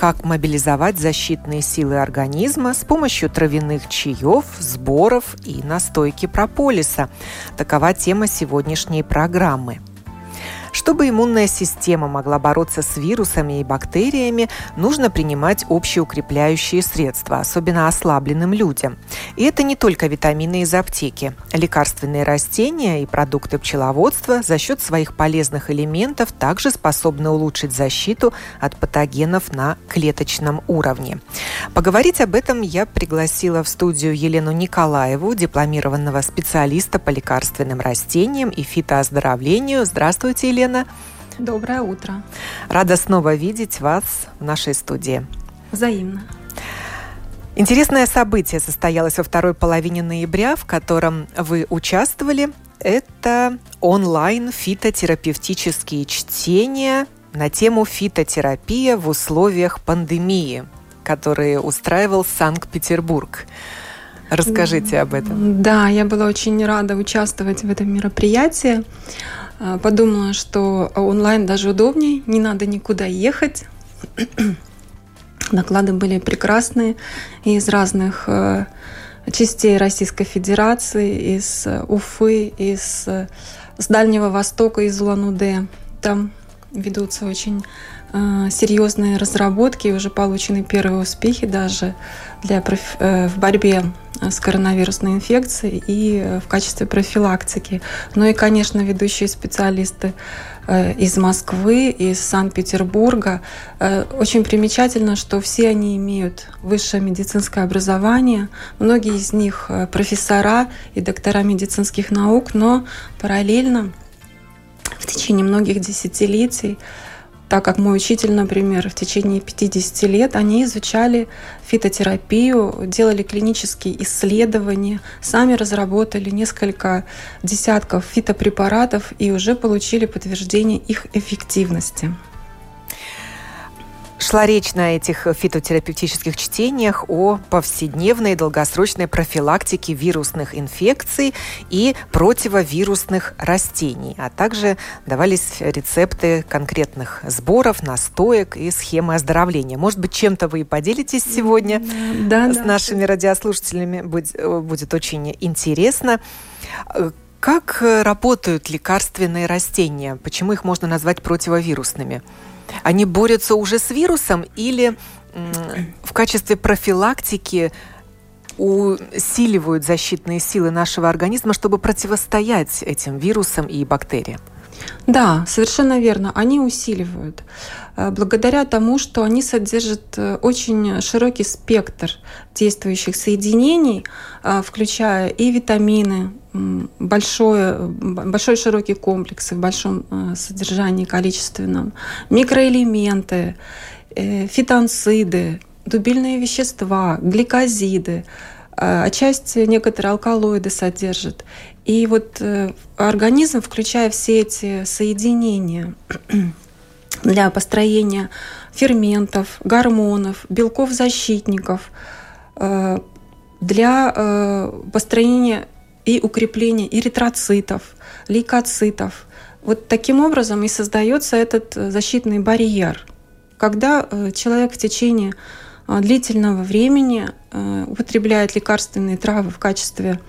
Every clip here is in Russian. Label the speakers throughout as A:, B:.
A: Как мобилизовать защитные силы организма с помощью травяных чаев, сборов и настойки прополиса. Такова тема сегодняшней программы – чтобы иммунная система могла бороться с вирусами и бактериями, нужно принимать общеукрепляющие средства, особенно ослабленным людям. И это не только витамины из аптеки. Лекарственные растения и продукты пчеловодства за счет своих полезных элементов также способны улучшить защиту от патогенов на клеточном уровне. Поговорить об этом я пригласила в студию Елену Николаеву, дипломированного специалиста по лекарственным растениям и фитооздоровлению. Здравствуйте, Елена. Елена.
B: Доброе утро.
A: Рада снова видеть вас в нашей студии.
B: Взаимно.
A: Интересное событие состоялось во второй половине ноября, в котором вы участвовали. Это онлайн-фитотерапевтические чтения на тему фитотерапия в условиях пандемии, которые устраивал Санкт-Петербург. Расскажите об этом.
B: Да, я была очень рада участвовать в этом мероприятии. А, подумала, что онлайн даже удобнее, не надо никуда ехать. Наклады были прекрасные из разных э, частей Российской Федерации, из э, Уфы, из э, с Дальнего Востока, из Улан-Удэ. Там ведутся очень серьезные разработки, уже получены первые успехи даже для, в борьбе с коронавирусной инфекцией и э, в качестве профилактики. Ну и, конечно, ведущие специалисты э, из Москвы, из Санкт-Петербурга. Э, очень примечательно, что все они имеют высшее медицинское образование. Многие из них профессора и доктора медицинских наук, но параллельно в течение многих десятилетий так как мой учитель, например, в течение 50 лет, они изучали фитотерапию, делали клинические исследования, сами разработали несколько десятков фитопрепаратов и уже получили подтверждение их эффективности.
A: Шла речь на этих фитотерапевтических чтениях о повседневной долгосрочной профилактике вирусных инфекций и противовирусных растений, а также давались рецепты конкретных сборов, настоек и схемы оздоровления. Может быть, чем-то вы и поделитесь сегодня да, с да, нашими радиослушателями. Будет, будет очень интересно. Как работают лекарственные растения? Почему их можно назвать противовирусными? Они борются уже с вирусом или в качестве профилактики усиливают защитные силы нашего организма, чтобы противостоять этим вирусам и бактериям?
B: Да, совершенно верно. Они усиливают. Э, благодаря тому, что они содержат э, очень широкий спектр действующих соединений, э, включая и витамины, большой, большой широкий комплекс в большом содержании количественном, микроэлементы, фитонциды, дубильные вещества, гликозиды, отчасти некоторые алкалоиды содержат. И вот э, организм, включая все эти соединения для построения ферментов, гормонов, белков-защитников, э, для э, построения и укрепления эритроцитов, лейкоцитов. Вот таким образом и создается этот защитный барьер. Когда человек в течение длительного времени употребляет лекарственные травы в качестве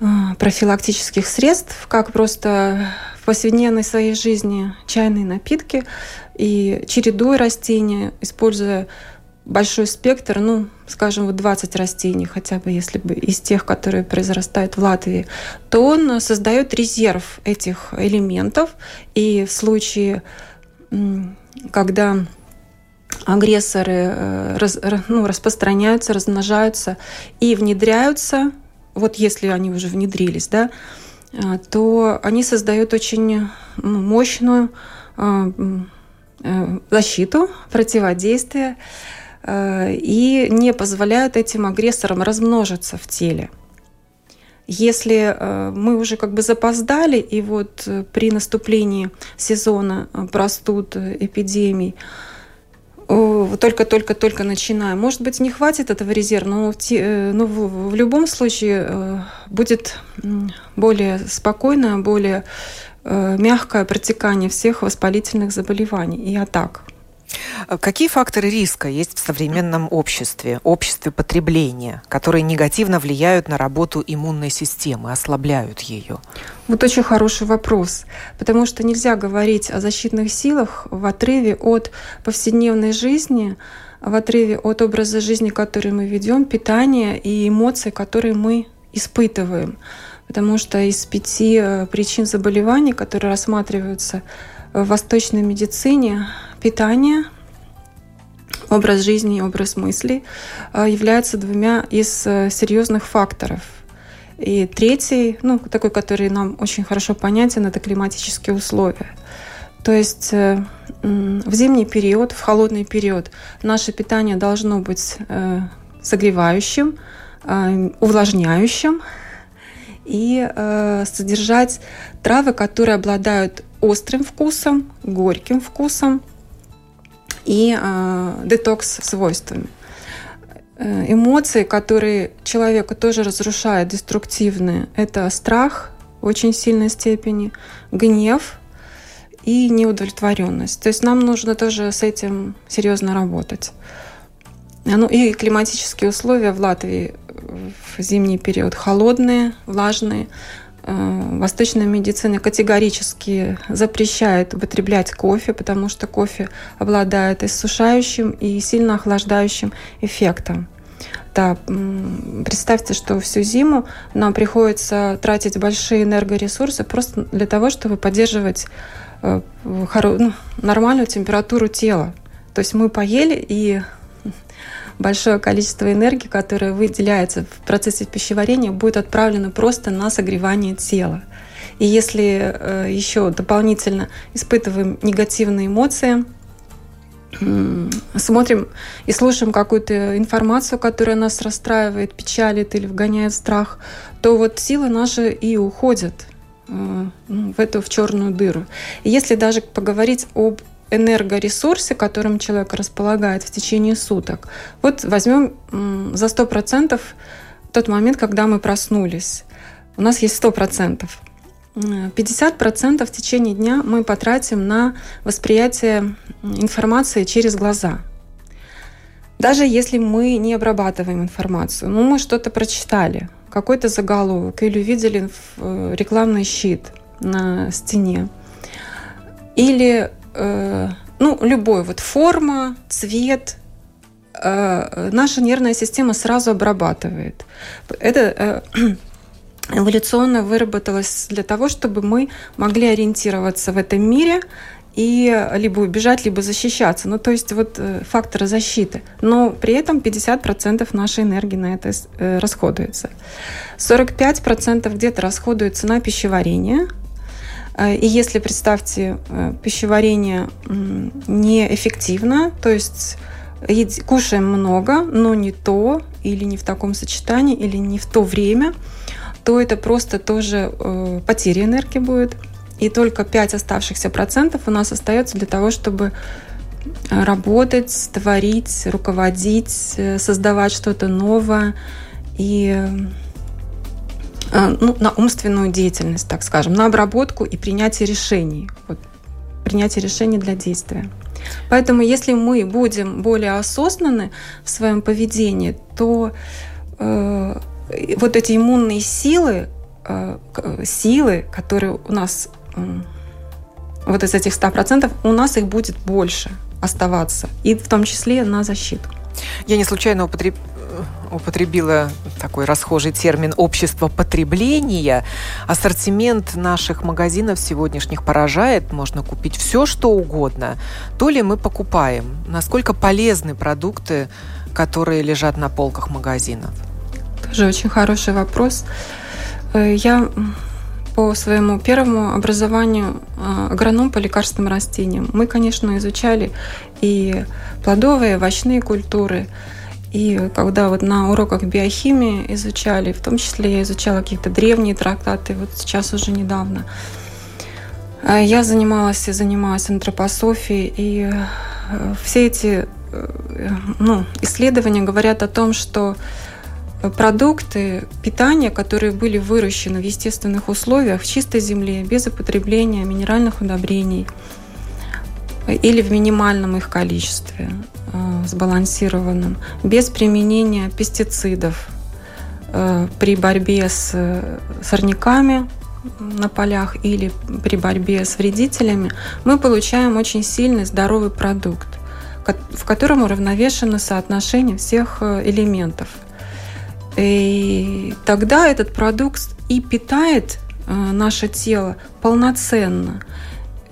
B: а, профилактических средств, как просто в повседневной своей жизни чайные напитки и чередуя растения, используя большой спектр, ну, скажем, вот 20 растений, хотя бы если бы из тех, которые произрастают в Латвии, то он создает резерв этих элементов. И в случае, когда агрессоры э, ну, распространяются, размножаются и внедряются вот если они уже внедрились, да, а, то они создают очень ну, мощную э, защиту, противодействие и не позволяют этим агрессорам размножиться в теле. Если мы уже как бы запоздали, и вот при наступлении сезона простуд, эпидемий, только-только-только начинаем. Может быть, не хватит этого резерва, но, э, но в, в любом случае э, будет более спокойное, более э, мягкое протекание всех воспалительных заболеваний и атак.
A: А какие факторы риска есть в современном обществе, обществе потребления, которые негативно влияют на работу иммунной системы, ослабляют ее?
B: Вот очень хороший вопрос, потому что нельзя говорить о защитных силах в отрыве от повседневной жизни, в отрыве от образа жизни, который мы ведем, питания и эмоций, которые мы испытываем. Потому что из пяти э, причин заболеваний, которые рассматриваются в восточной медицине, питание, образ жизни и образ мысли э, являются двумя из э, серьезных факторов. И третий, ну, такой, который нам очень хорошо понятен, это климатические условия. То есть э, в зимний период, в холодный период наше питание должно быть согревающим, увлажняющим и содержать травы, которые обладают острым вкусом, горьким вкусом, и э, детокс-свойствами. Э, эмоции, которые человека тоже разрушают, деструктивные, это страх в очень сильной степени, гнев и неудовлетворенность. То есть нам нужно тоже с этим серьезно работать. Ну и климатические условия в Латвии в зимний период холодные, влажные. Э, восточная медицина категорически запрещает употреблять кофе, потому что кофе обладает иссушающим и сильно охлаждающим эффектом. Да, представьте, что всю зиму нам приходится тратить большие энергоресурсы просто для того, чтобы поддерживать э, ну, нормальную температуру тела. То есть мы поели и большое количество энергии, которое выделяется в процессе пищеварения, будет отправлено просто на согревание тела. И если э, еще дополнительно испытываем негативные эмоции, смотрим и слушаем какую-то информацию, которая нас расстраивает, печалит или вгоняет страх, то вот силы наши и уходят э, в эту в черную дыру. И если даже поговорить об энергоресурсе, которым человек располагает в течение суток. Вот возьмем за 100% тот момент, когда мы проснулись. У нас есть 100%. 50% в течение дня мы потратим на восприятие информации через глаза. Даже если мы не обрабатываем информацию, ну мы что-то прочитали, какой-то заголовок или увидели э, рекламный щит на стене, или э, ну, любой, вот форма, цвет, э, наша нервная система сразу обрабатывает. Это э, эволюционно выработалось для того, чтобы мы могли ориентироваться в этом мире и либо убежать, либо защищаться. Ну, то есть вот факторы защиты. Но при этом 50% нашей энергии на это расходуется. 45% где-то расходуется на пищеварение – и если, представьте, э, пищеварение неэффективно, то есть кушаем много, но не то, или не в таком сочетании, или не в то время, то это просто тоже э, потеря энергии будет. И только 5 оставшихся процентов у нас остается для того, чтобы работать, творить, руководить, создавать что-то новое и Э, ну, на умственную деятельность, так скажем, на обработку и принятие решений. Вот, принятие решений для действия. Поэтому, если мы будем более осознаны в своем поведении, то э, вот эти иммунные силы, э, силы, которые у нас э, вот из этих 100%, у нас их будет больше оставаться, и в том числе на защиту.
A: Я не случайно употреб употребила такой расхожий термин «общество потребления». Ассортимент наших магазинов сегодняшних поражает. Можно купить все, что угодно. То ли мы покупаем? Насколько полезны продукты, которые лежат на полках магазинов?
B: Тоже очень хороший вопрос. Э, я по своему первому образованию агроном по лекарственным растениям. Мы, конечно, изучали и плодовые, овощные культуры, и когда вот на уроках биохимии изучали, в том числе я изучала какие-то древние трактаты, вот сейчас уже недавно, я занималась и занимаюсь антропософией, и э, все эти э, ну, исследования говорят о том, что продукты питания, которые были выращены в естественных условиях, в чистой земле, без употребления минеральных удобрений или в минимальном их количестве, э, сбалансированном, без применения пестицидов при борьбе с сорняками, на полях или при борьбе с вредителями, мы получаем очень сильный здоровый продукт, в котором уравновешено соотношение всех э, элементов. И тогда этот продукт и питает э, наше тело полноценно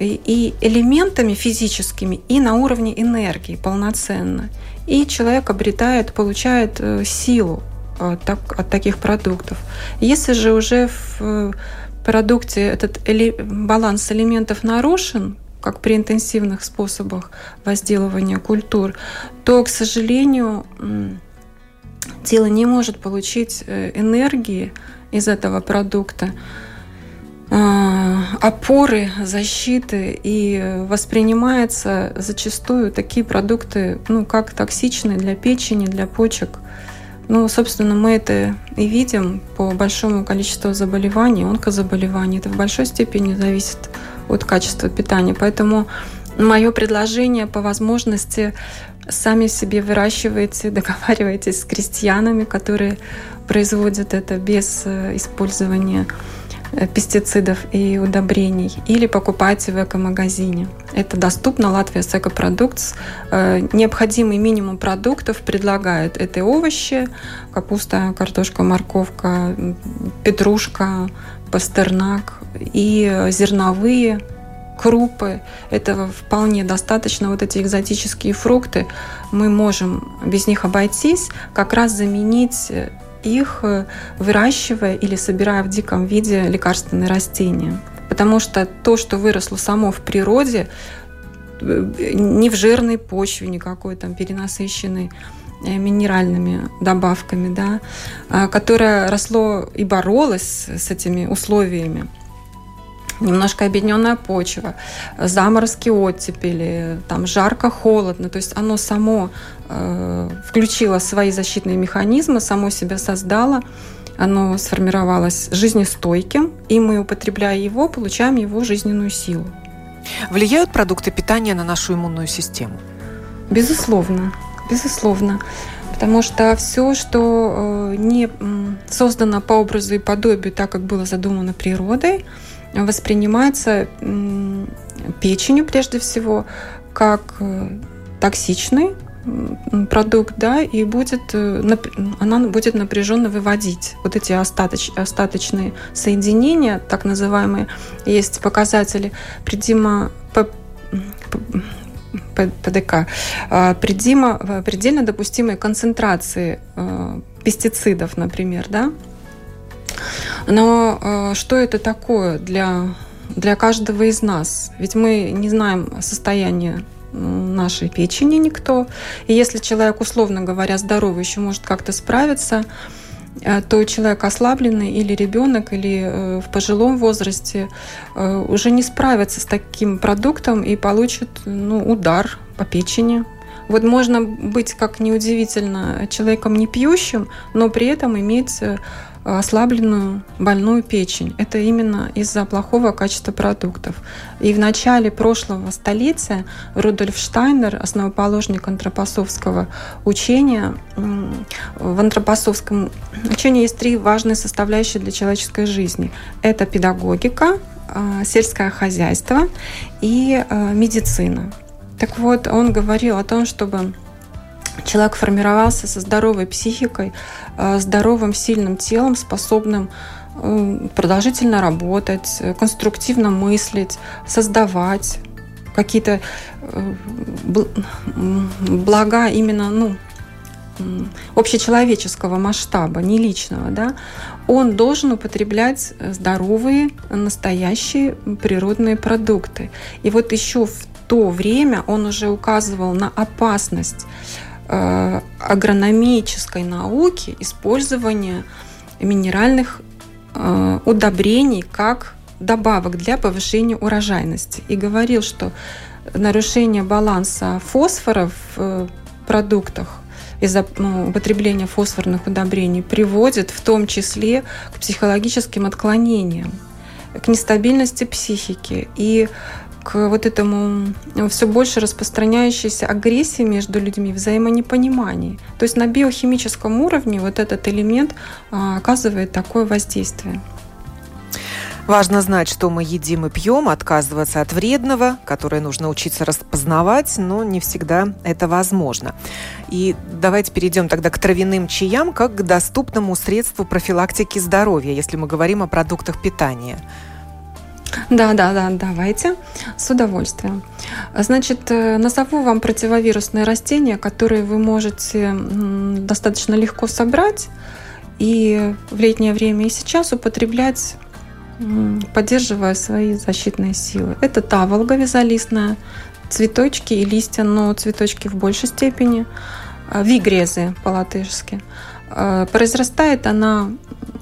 B: и элементами физическими, и на уровне энергии полноценно. И человек обретает, получает э, силу от, от таких продуктов. Если же уже в продукте этот эли баланс элементов нарушен, как при интенсивных способах возделывания культур, то, к сожалению, тело не может получить э, энергии из этого продукта, опоры, защиты, и воспринимается зачастую такие продукты, ну, как токсичные для печени, для почек – ну, собственно, мы это и видим по большому количеству заболеваний, онкозаболеваний. Это в большой степени зависит от качества питания. Поэтому мое предложение по возможности сами себе выращивайте, договаривайтесь с крестьянами, которые производят это без э, использования Э, пестицидов и удобрений, или покупайте в эко-магазине. Это доступно, Латвия с Экопродуктс. Э, необходимый минимум продуктов предлагает. Это овощи, капуста, картошка, морковка, петрушка, пастернак и зерновые крупы. Этого вполне достаточно. Вот эти экзотические фрукты мы можем без них обойтись, как раз заменить их э, выращивая или собирая в диком виде лекарственные растения. Потому что то, что выросло само в природе, э, не в жирной почве никакой там перенасыщенной э, минеральными добавками, да, а, которое росло и боролось с этими условиями немножко объединенная почва, заморозки, оттепели, там жарко, холодно. То есть оно само э, включило свои защитные механизмы, само себя создало, оно сформировалось жизнестойким, и мы, употребляя его, получаем его жизненную силу.
A: Влияют продукты питания на нашу иммунную систему?
B: Безусловно, безусловно. Потому что все, что э, не создано по образу и подобию, так как было задумано природой, воспринимается печенью прежде всего как э, токсичный продукт, да, и будет, э, она будет напряженно выводить вот эти остаточ, остаточные соединения, так называемые, есть показатели предима ПДК, а, предельно, предельно допустимой концентрации э, пестицидов, например, да, но э, что это такое для, для каждого из нас? Ведь мы не знаем состояние нашей печени никто. И если человек, условно говоря, здоровый, еще может как-то справиться, э, то человек ослабленный или ребенок, или э, в пожилом возрасте уже не справится с таким продуктом и получит ну, удар по печени. Вот можно быть, как неудивительно, человеком не пьющим, но при этом иметь ослабленную больную печень. Это именно из-за плохого качества продуктов. И в начале прошлого столетия Рудольф Штайнер, основоположник антропосовского учения, в антропосовском учении есть три важные составляющие для человеческой жизни. Это педагогика, а, сельское хозяйство и а, медицина. Так вот, он говорил о том, чтобы человек формировался со здоровой психикой, э, здоровым, сильным телом, способным э, продолжительно работать, конструктивно мыслить, создавать какие-то э, блага именно ну, общечеловеческого масштаба, не личного, да, он должен употреблять здоровые, настоящие природные продукты. И вот еще в то время он уже указывал на опасность э, агрономической науки использования минеральных э, удобрений как добавок для повышения урожайности. И говорил, что нарушение баланса фосфора в э, продуктах из-за ну, употребления фосфорных удобрений приводит в том числе к психологическим отклонениям, к нестабильности психики и к вот этому все больше распространяющейся агрессии между людьми, взаимонепонимании. То есть на биохимическом уровне вот этот элемент а, оказывает такое воздействие.
A: Важно знать, что мы едим и пьем, отказываться от вредного, которое нужно учиться распознавать, но не всегда это возможно. И давайте перейдем тогда к травяным чаям как к доступному средству профилактики здоровья, если мы говорим о продуктах питания.
B: Да, да, да, давайте. С удовольствием. Значит, э, назову вам противовирусные растения, которые вы можете достаточно легко собрать и в летнее время и сейчас употреблять поддерживая свои защитные силы. Это таволга вязолистная, цветочки и листья, но цветочки в большей степени. А, вигрезы по-латышски. А, произрастает она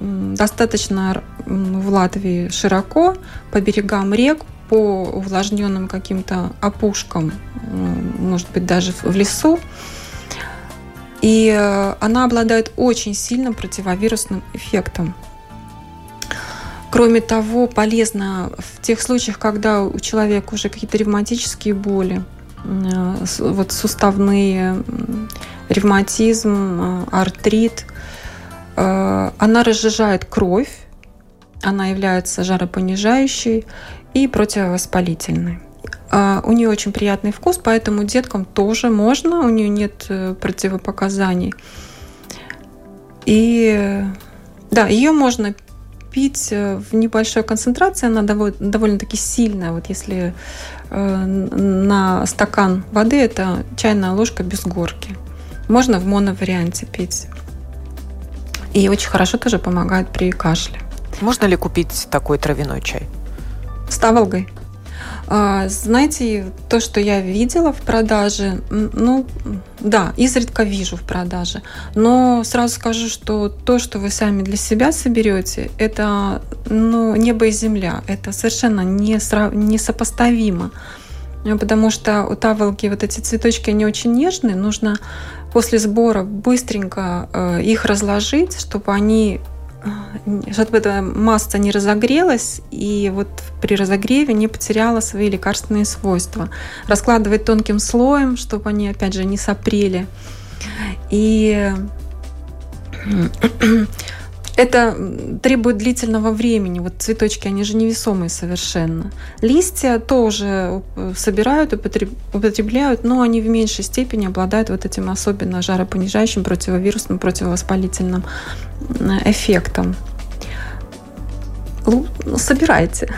B: достаточно в Латвии широко, по берегам рек, по увлажненным каким-то опушкам, может быть, даже в лесу. И э, она обладает очень сильным противовирусным эффектом. Кроме того, полезно в тех случаях, когда у человека уже какие-то ревматические боли, э, вот суставные, ревматизм, э, артрит, она разжижает кровь, она является жаропонижающей и противовоспалительной. У нее очень приятный вкус, поэтому деткам тоже можно, у нее нет противопоказаний. И да, ее можно пить э, в небольшой концентрации, она довольно, довольно-таки сильная. Вот если э, на стакан воды это чайная ложка без горки. Можно в моноварианте пить. И очень хорошо тоже помогает при кашле.
A: Можно ли купить такой травяной чай?
B: С таволгой. А, знаете, то, что я видела в продаже, ну, да, изредка вижу в продаже. Но сразу скажу, что то, что вы сами для себя соберете, это ну, небо и земля. Это совершенно не срав... несопоставимо. Потому что у таволки вот эти цветочки, они очень нежные. Нужно после сбора быстренько э, их разложить, чтобы они чтобы эта масса не разогрелась и вот при разогреве не потеряла свои лекарственные свойства. Раскладывать тонким слоем, чтобы они, опять же, не сопрели. И это требует длительного времени. Вот цветочки, они же невесомые совершенно. Листья тоже э, собирают, употребляют, но они в меньшей степени обладают вот этим особенно жаропонижающим, противовирусным, противовоспалительным эффектом. Собирайте.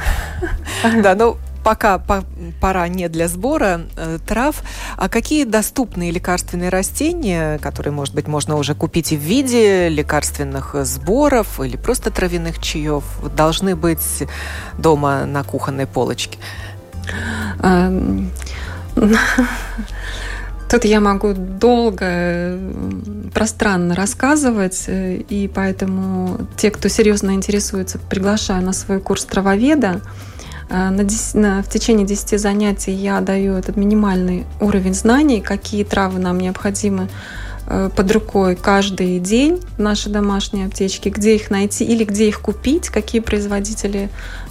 A: Да, ну пока по пора не для сбора э, трав. А какие доступные лекарственные растения, которые, может быть, можно уже купить и в виде лекарственных сборов или просто травяных чаев, должны быть дома на кухонной полочке?
B: Эм, тут я могу долго, пространно рассказывать, э, и поэтому те, кто серьезно интересуется, приглашаю на свой курс травоведа. Э, на 10, на, в течение 10 занятий я даю этот минимальный уровень знаний, какие травы нам необходимы э, под рукой каждый день в нашей домашней аптечке, где их найти или где их купить, какие производители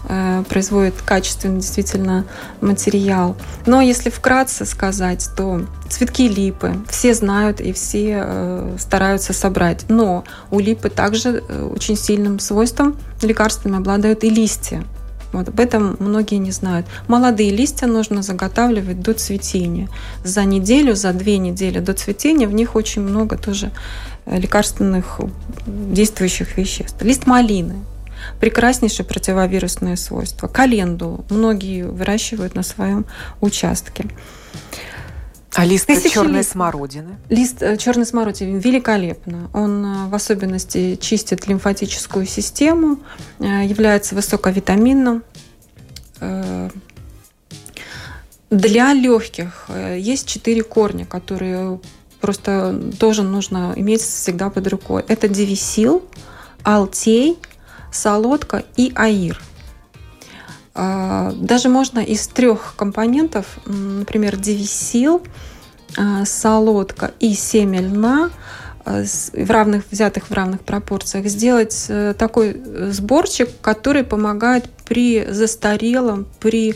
B: э, производят качественный действительно материал. Но если вкратце сказать, то цветки липы все знают и все э, стараются собрать. Но у липы также э, очень сильным свойством лекарствами обладают и листья. Вот об этом многие не знают. Молодые листья нужно заготавливать до цветения. За неделю, за две недели до цветения в них очень много тоже э, лекарственных действующих веществ. Лист малины прекраснейшее противовирусное свойство. Календулу многие выращивают на своем участке.
A: А лист черной смородины?
B: Лист э, черной смородины великолепно. Он э, в особенности чистит лимфатическую систему, э, является высоковитаминным. Для легких есть четыре корня, которые просто тоже нужно иметь всегда под рукой. Это девисил, алтей, солодка и аир. А, даже можно из трех компонентов, например, девисил, а, солодка и семя льна, а, в равных, взятых в равных пропорциях, сделать э, такой э, сборчик, который помогает при застарелом, при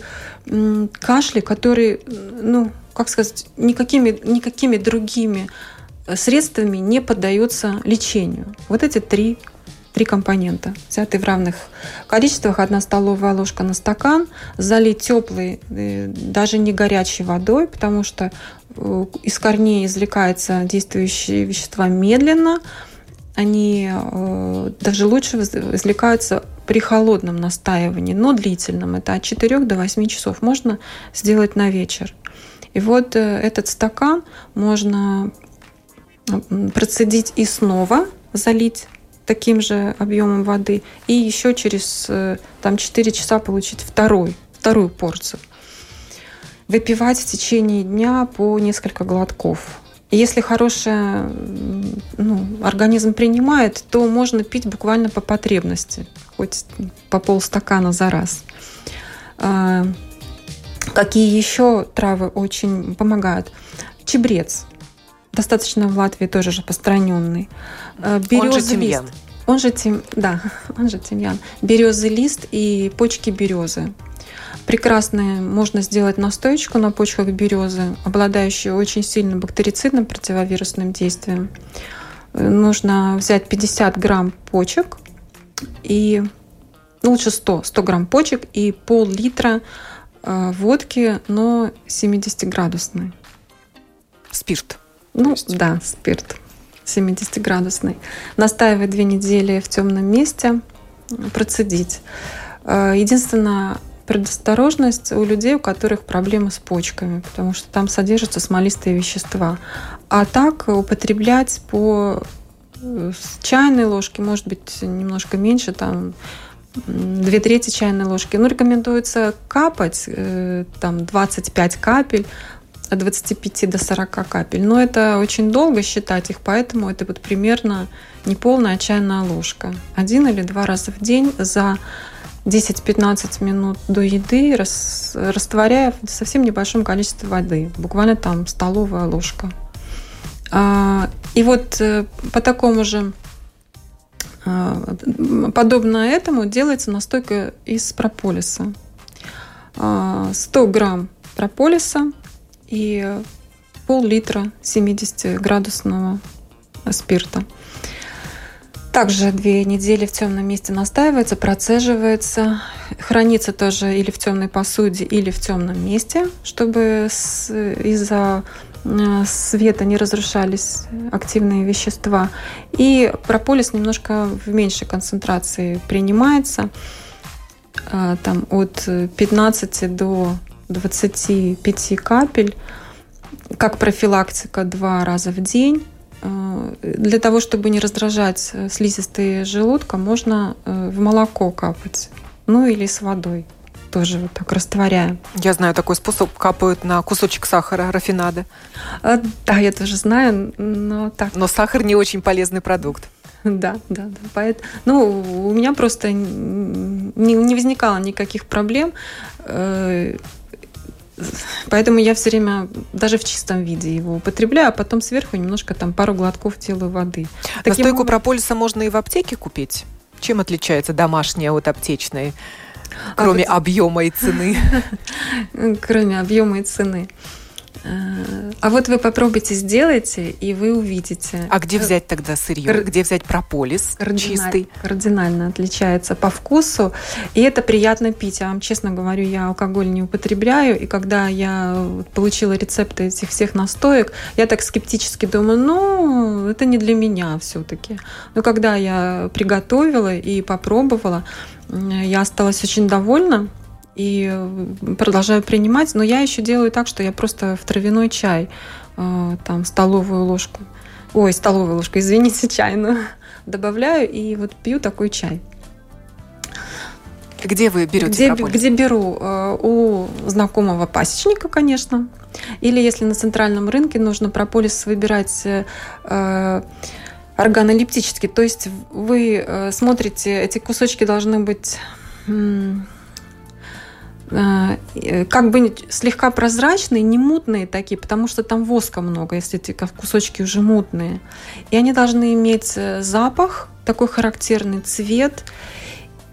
B: кашле, который, ну, как сказать, никакими, никакими другими э, средствами не поддается лечению. Вот эти три три компонента, взятые в равных количествах, одна столовая ложка на стакан, залить теплой, э, даже не горячей водой, потому что э, из корней извлекаются действующие вещества медленно, они э, даже лучше извлекаются при холодном настаивании, но длительном. Это от 4 до 8 часов можно сделать на вечер. И вот этот стакан можно процедить и снова залить таким же объемом воды, и еще через э, там, 4 часа получить второй, вторую порцию. Выпивать в течение дня по несколько глотков. Если хороший ну, организм принимает, то можно пить буквально по потребности, хоть по полстакана за раз. А, какие еще травы очень помогают? Чебрец достаточно в Латвии тоже распространенный.
A: Он же тимьян. Лист.
B: Он же, тим, да, он же тимьян. Березый лист и почки березы. Прекрасные можно сделать настоечку на почках березы, обладающую очень сильным бактерицидным противовирусным действием. Нужно взять 50 грамм почек и ну, лучше 100, 100 грамм почек и пол-литра э, водки, но 70-градусной.
A: Спирт.
B: Ну, есть... да, спирт 70-градусный. Настаивать две недели в темном месте, процедить. Э, единственное, предосторожность у людей, у которых проблемы с почками, потому что там содержатся смолистые вещества. А так употреблять по э, чайной ложке, может быть, немножко меньше, там две трети чайной ложки. Ну, рекомендуется капать, э, там 25 капель от 25 до 40 капель. Но это очень долго считать их, поэтому это вот примерно неполная чайная ложка. Один или два раза в день за 10-15 минут до еды, рас, растворяя в совсем небольшом количестве воды, буквально там столовая ложка. А, и вот э, по такому же а, подобно этому делается настойка из прополиса. 100 а, грамм прополиса и пол-литра 70-градусного спирта. Также две недели в темном месте настаивается, процеживается, хранится тоже или в темной посуде, или в темном месте, чтобы из-за э, света не разрушались активные вещества. И прополис немножко в меньшей концентрации принимается, э, там от 15 до 25 капель, как профилактика два раза в день. Э, для того, чтобы не раздражать э, слизистые желудка, можно э, в молоко капать. Ну или с водой тоже вот так растворяем.
A: Я знаю такой способ, капают на кусочек сахара, рафинады.
B: Да, я тоже знаю, но так.
A: Но сахар не очень полезный продукт.
B: Да, да, да. Поэтому, ну, у меня просто не, не возникало никаких проблем. Поэтому я все время даже в чистом виде его употребляю, а потом сверху немножко там пару глотков делаю воды.
A: Таким Настойку прополиса можно и в аптеке купить? Чем отличается домашняя от аптечной? Кроме а объема и цены.
B: Кроме объема и цены. А вот вы попробуйте, сделайте, и вы увидите.
A: А где взять тогда сырье? Где взять прополис Кардиналь... чистый?
B: Кардинально отличается по вкусу, и это приятно пить. Я вам честно говорю, я алкоголь не употребляю, и когда я получила рецепты этих всех настоек, я так скептически думаю, ну, это не для меня все-таки. Но когда я приготовила и попробовала, я осталась очень довольна и продолжаю принимать, но я еще делаю так, что я просто в травяной чай там столовую ложку, ой, столовую ложку, извините, чайную добавляю и вот пью такой чай.
A: Где вы берете
B: где, прополис? Где беру? Э, у знакомого пасечника, конечно. Или если на центральном рынке нужно прополис выбирать э, органолептический. То есть вы э, смотрите, эти кусочки должны быть как бы слегка прозрачные, не мутные такие, потому что там воска много, если эти кусочки уже мутные. И они должны иметь запах, такой характерный цвет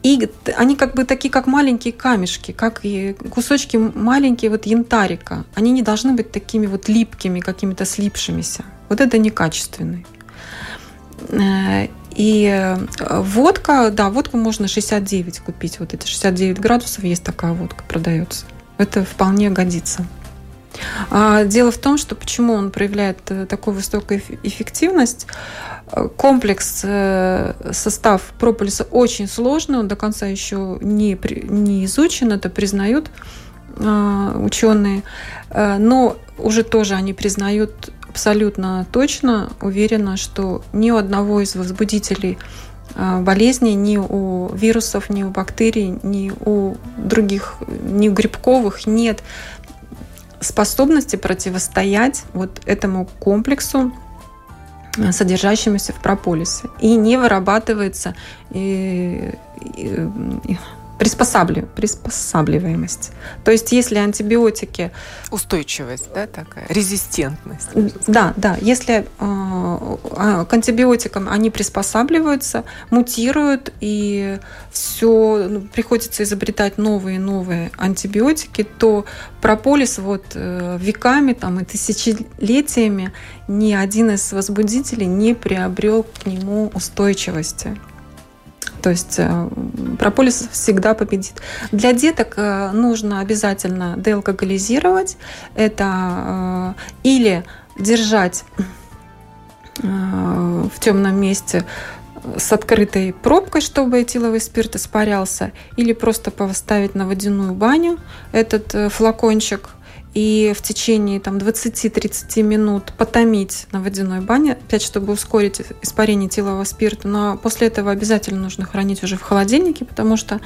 B: и они как бы такие, как маленькие камешки, как и кусочки маленькие вот янтарика. Они не должны быть такими вот липкими, какими-то слипшимися. Вот это некачественный. И э, водка, да, водку можно 69 купить. Вот эти 69 градусов есть такая водка, продается. Это вполне годится. А дело в том, что почему он проявляет э, такую высокую эффективность. Комплекс, э, состав прополиса очень сложный, он до конца еще не, не изучен, это признают ученые, но уже тоже они признают абсолютно точно, уверенно, что ни у одного из возбудителей а, болезней, ни у вирусов, ни у бактерий, ни у других, ни у грибковых нет способности противостоять вот этому комплексу содержащимися в прополисе. И не вырабатывается приспосаблив... приспосабливаемость. То есть если антибиотики...
A: Устойчивость, да, такая? Резистентность.
B: Да, да. Если э, к антибиотикам они приспосабливаются, мутируют, и все ну, приходится изобретать новые и новые антибиотики, то прополис вот э, веками там, и тысячелетиями ни один из возбудителей не приобрел к нему устойчивости. То есть э, прополис всегда победит. Для деток э, нужно обязательно деалкоголизировать. Это э, или держать в темном месте с открытой пробкой, чтобы этиловый спирт испарялся, или просто поставить на водяную баню этот флакончик – и в течение там, 20-30 минут потомить на водяной бане, опять чтобы ускорить испарение этилового спирта. Но после этого обязательно нужно хранить уже в холодильнике, потому что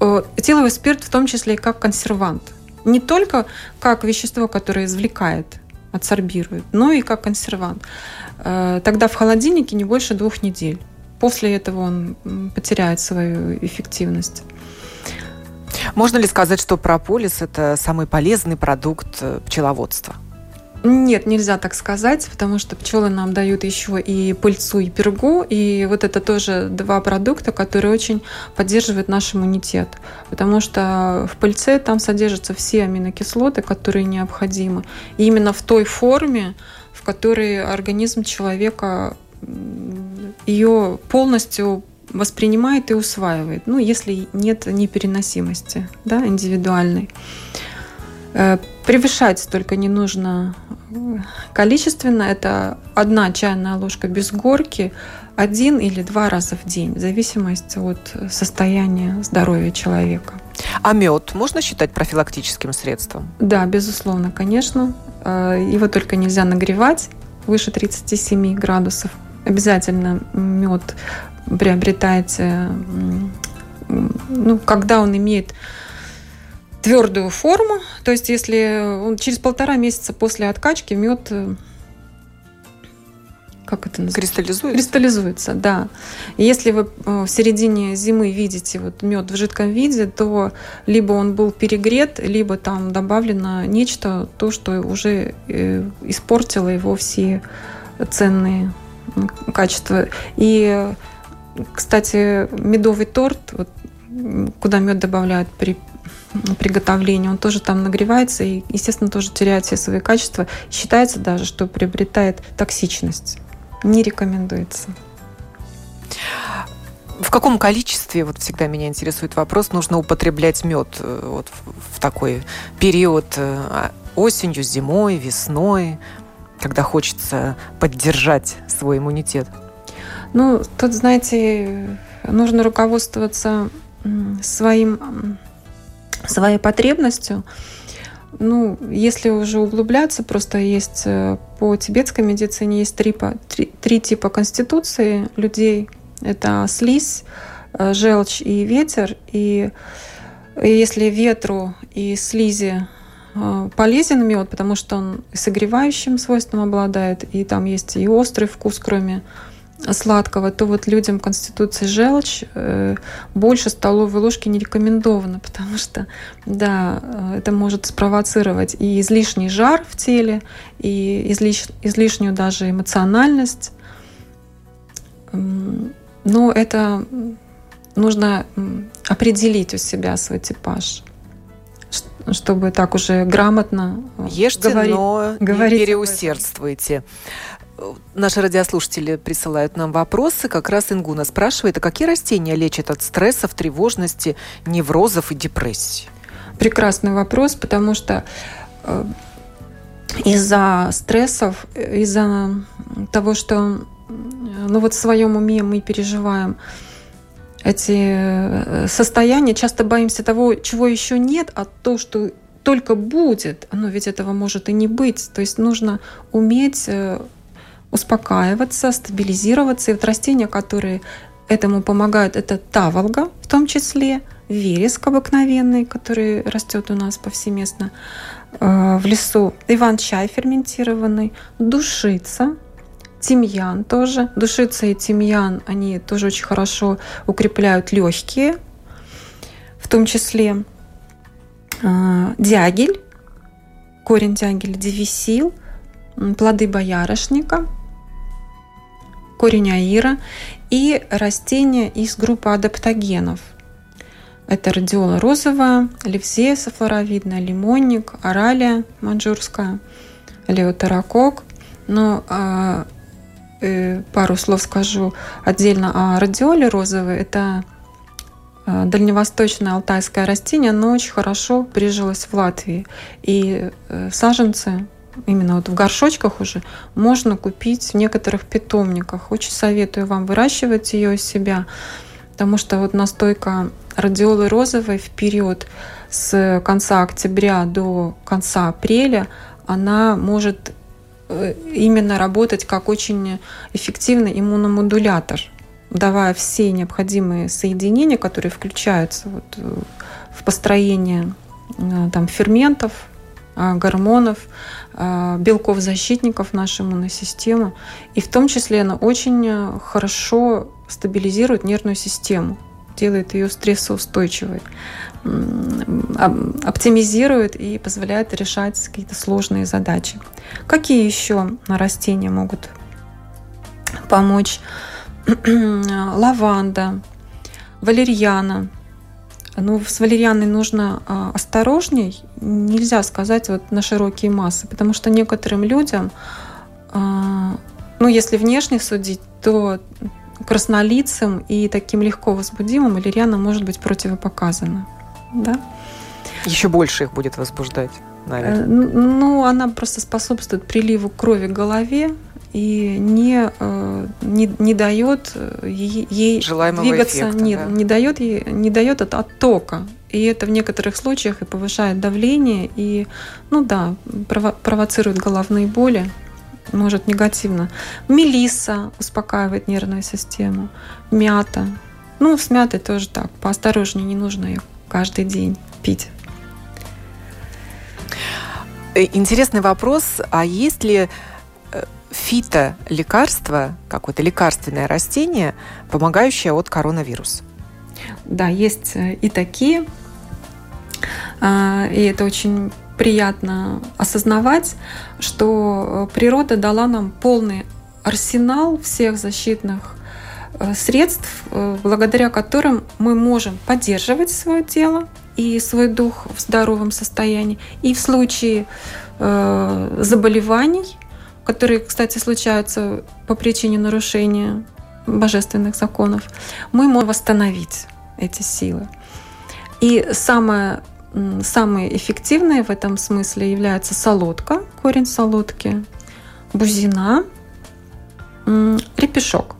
B: э, этиловый спирт в том числе и как консервант. Не только как вещество, которое извлекает, адсорбирует, но и как консервант. Э, тогда в холодильнике не больше двух недель. После этого он потеряет свою эффективность.
A: Можно ли сказать, что прополис – это самый полезный продукт э, пчеловодства?
B: Нет, нельзя так сказать, потому что пчелы нам дают еще и пыльцу, и пергу, и вот это тоже два продукта, которые очень поддерживают наш иммунитет, потому что в пыльце там содержатся все аминокислоты, которые необходимы, и именно в той форме, в которой организм человека ее полностью воспринимает и усваивает, ну, если нет непереносимости да, индивидуальной. Э, превышать только не нужно э, количественно. Это одна чайная ложка без горки один или два раза в день, в зависимости от состояния здоровья человека.
A: А мед можно считать профилактическим средством?
B: Да, безусловно, конечно. Э, его только нельзя нагревать выше 37 градусов. Обязательно мед приобретается, ну, когда он имеет твердую форму, то есть если он через полтора месяца после откачки мед э,
A: как это называется? Кристаллизуется?
B: Кристаллизуется, да. И если вы э, в середине зимы видите вот мед в жидком виде, то либо он был перегрет, либо там добавлено нечто, то, что уже э, испортило его все ценные качества. И кстати, медовый торт, вот, куда мед добавляют при приготовлении, он тоже там нагревается и, естественно, тоже теряет все свои качества. Считается даже, что приобретает токсичность. Не рекомендуется.
A: В каком количестве, вот всегда меня интересует вопрос, нужно употреблять мед э, вот в, такой период э, а, осенью, зимой, весной, когда хочется поддержать свой иммунитет?
B: Ну, тут, знаете, нужно руководствоваться своим своей потребностью. Ну, если уже углубляться, просто есть э, по тибетской медицине есть три, три, три типа конституции людей. Это слизь, э, желчь и ветер. И если ветру и слизи э, полезен мед, потому что он согревающим свойством обладает, и там есть и острый вкус, кроме сладкого, то вот людям конституции желчь э, больше столовой ложки не рекомендовано, потому что, да, э, это может спровоцировать и излишний жар в теле, и излиш, излишнюю даже эмоциональность. Но это нужно определить у себя свой типаж чтобы так уже грамотно
A: э, Ешьте, говорить, но говорить не переусердствуйте. Наши радиослушатели присылают нам вопросы. Как раз Ингуна спрашивает, а какие растения лечат от стрессов, тревожности, неврозов и депрессии?
B: Прекрасный вопрос, потому что э, из-за стрессов, из-за того, что ну вот в своем уме мы переживаем эти э, состояния, часто боимся того, чего еще нет, а то, что только будет, оно ведь этого может и не быть. То есть нужно уметь э, успокаиваться, стабилизироваться. И вот растения, которые этому помогают, это таволга в том числе, вереск обыкновенный, который растет у нас повсеместно э, в лесу, иван-чай ферментированный, душица, тимьян тоже. Душица и тимьян, они тоже очень хорошо укрепляют легкие, в том числе э, дягель, корень дягеля, девисил, плоды боярышника – корень аира и растения из группы адаптогенов. Это радиола розовая, левзея софлоровидная, лимонник, оралия манжурская, леотерокок. Но а, э, пару слов скажу отдельно о радиоле розовой. Это а, дальневосточное алтайское растение, оно очень хорошо прижилось в Латвии. И э, саженцы именно вот в горшочках уже, можно купить в некоторых питомниках. Очень советую вам выращивать ее у себя, потому что вот настойка радиолы розовой в период с конца октября до конца апреля, она может э, именно работать как очень эффективный иммуномодулятор, давая все необходимые соединения, которые включаются вот э, в построение э, там, ферментов, гормонов, белков-защитников нашей иммунной системы. И в том числе она очень э, хорошо стабилизирует нервную систему, делает ее стрессоустойчивой, оптимизирует и позволяет решать какие-то сложные задачи. Какие еще растения могут помочь? Лаванда, валерьяна, ну, с валерианой нужно а, осторожней. Нельзя сказать вот на широкие массы, потому что некоторым людям, а, ну, если внешне судить, то краснолицым и таким легко возбудимым валериана может быть противопоказана. Да?
A: Еще больше их будет возбуждать, наверное. Э,
B: ну, она просто способствует приливу крови к голове, и не, э, не, не дает ей
A: Желаемого
B: двигаться,
A: эффекта,
B: нет,
A: да?
B: не дает ей, не дает от оттока. И это в некоторых случаях и повышает давление, и, ну да, прово провоцирует головные боли, может негативно. Мелиса успокаивает нервную систему, мята. Ну, с мятой тоже так, поосторожнее, не нужно ее каждый день пить.
A: Э, интересный вопрос, а есть ли фитолекарство, какое-то лекарственное растение, помогающее от коронавируса.
B: Да, есть э, и такие. А, и это очень приятно осознавать, что э, природа дала нам полный арсенал всех защитных э, средств, благодаря которым мы можем поддерживать свое тело и свой дух в здоровом состоянии. И в случае заболеваний которые, кстати, случаются по причине нарушения божественных законов, мы можем восстановить эти силы. И самое, самое эффективное в этом смысле является солодка, корень солодки, бузина, репешок.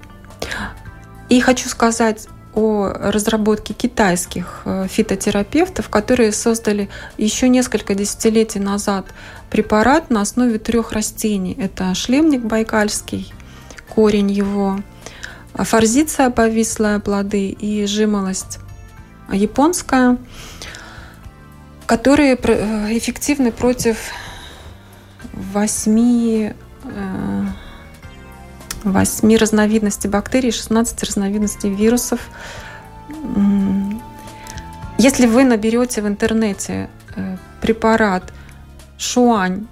B: И хочу сказать о разработке китайских э, фитотерапевтов, которые создали еще несколько десятилетий назад препарат на основе трех растений. Это шлемник байкальский, корень его, форзиция повислая плоды и жимолость японская, которые э, эффективны против восьми восьми разновидностей бактерий, 16 разновидностей вирусов. Если вы наберете в интернете э, препарат Шуань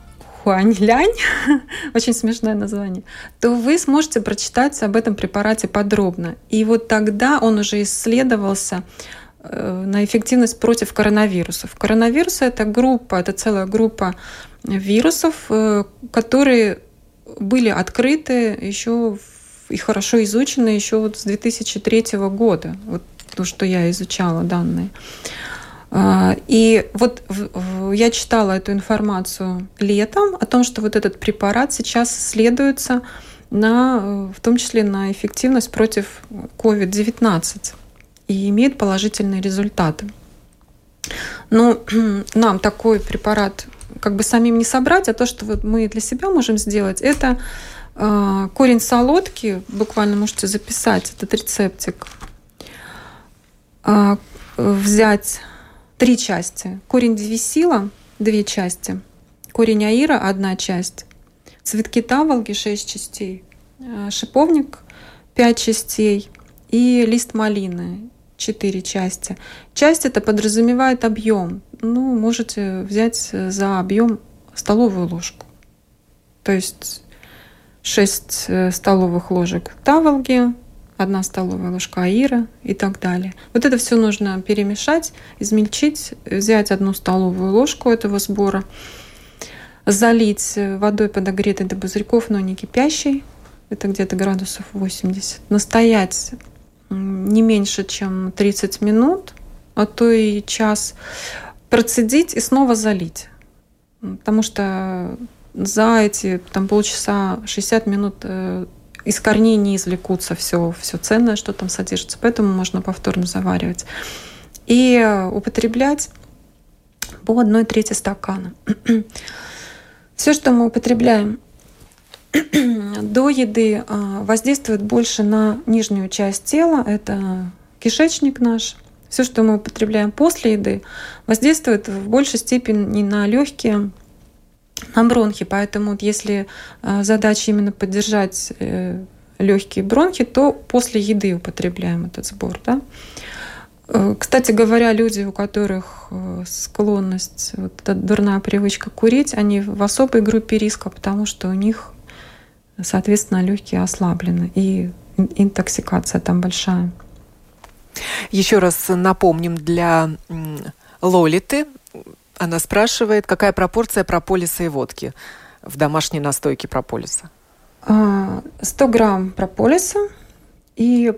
B: Хуань-Лянь, очень смешное название, то вы сможете прочитать об этом препарате подробно. И вот тогда он уже исследовался э, на эффективность против коронавирусов. Коронавирусы – это группа, это целая группа вирусов, э, которые были открыты еще и хорошо изучены еще вот с 2003 года, вот то, что я изучала данные. А, и вот я читала эту информацию летом о том, что вот этот препарат сейчас исследуется на, в том числе на эффективность против COVID-19 и имеет положительные результаты. Но нам такой препарат как бы самим не собрать, а то, что вот мы для себя можем сделать, это э, корень солодки, буквально можете записать этот рецептик, э, взять три части. Корень девисила – две части. Корень аира – одна часть. Цветки таволги – шесть частей. Э, шиповник – пять частей. И лист малины четыре части. Часть это подразумевает объем. Ну, можете взять за объем столовую ложку. То есть 6 э, столовых ложек таволги, одна столовая ложка аира и так далее. Вот это все нужно перемешать, измельчить, взять одну столовую ложку этого сбора, залить водой подогретой до пузырьков, но не кипящей, это где-то градусов 80, настоять не меньше, чем 30 минут, а то и час, процедить и снова залить. Потому что за эти там, полчаса, 60 минут э, из корней не извлекутся все, все ценное, что там содержится. Поэтому можно повторно заваривать. И употреблять по одной трети стакана. Все, что мы употребляем до еды а, воздействует больше на нижнюю часть тела, это кишечник наш. Все, что мы употребляем после еды, воздействует в большей степени на легкие, на бронхи. Поэтому если а, задача именно поддержать э, легкие бронхи, то после еды употребляем этот сбор. Да? Э, кстати говоря, люди, у которых э, склонность, вот эта дурная привычка курить, они в особой группе риска, потому что у них соответственно, легкие ослаблены, и интоксикация там большая.
A: Еще раз напомним для Лолиты. Она спрашивает, какая пропорция прополиса и водки в домашней настойке прополиса?
B: 100 а, грамм прополиса и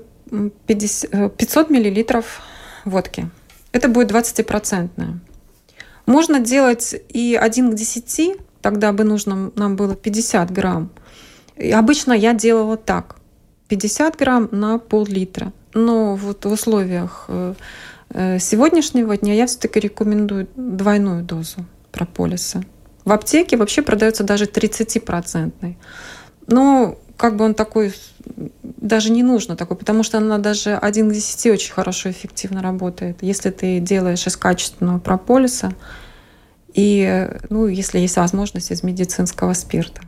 B: 50, 500 э, миллилитров водки. Это будет 20-процентная. Можно делать и 1 к 10, тогда бы нужно нам было 50 грамм. И обычно я делала так. 50 грамм на пол-литра. Но вот в условиях э, э, сегодняшнего дня я все-таки рекомендую двойную дозу прополиса. В аптеке вообще продается даже 30-процентный. Но как бы он такой, даже не нужно такой, потому что она даже 1 к 10 очень хорошо, эффективно работает. Если ты делаешь из качественного прополиса, и, ну, если есть возможность, из медицинского спирта.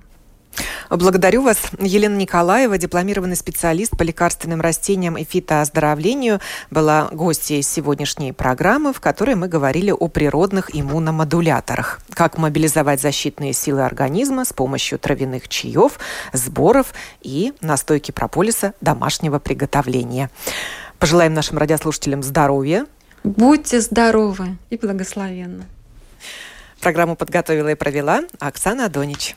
A: Благодарю вас. Елена Николаева, дипломированный специалист по лекарственным растениям и фитооздоровлению, была гостьей сегодняшней программы, в которой мы говорили о природных иммуномодуляторах. Как мобилизовать защитные силы организма с помощью травяных чаев, сборов и настойки прополиса домашнего приготовления. Пожелаем нашим радиослушателям здоровья.
B: Будьте здоровы и благословенны.
A: Программу подготовила и провела Оксана Адонич.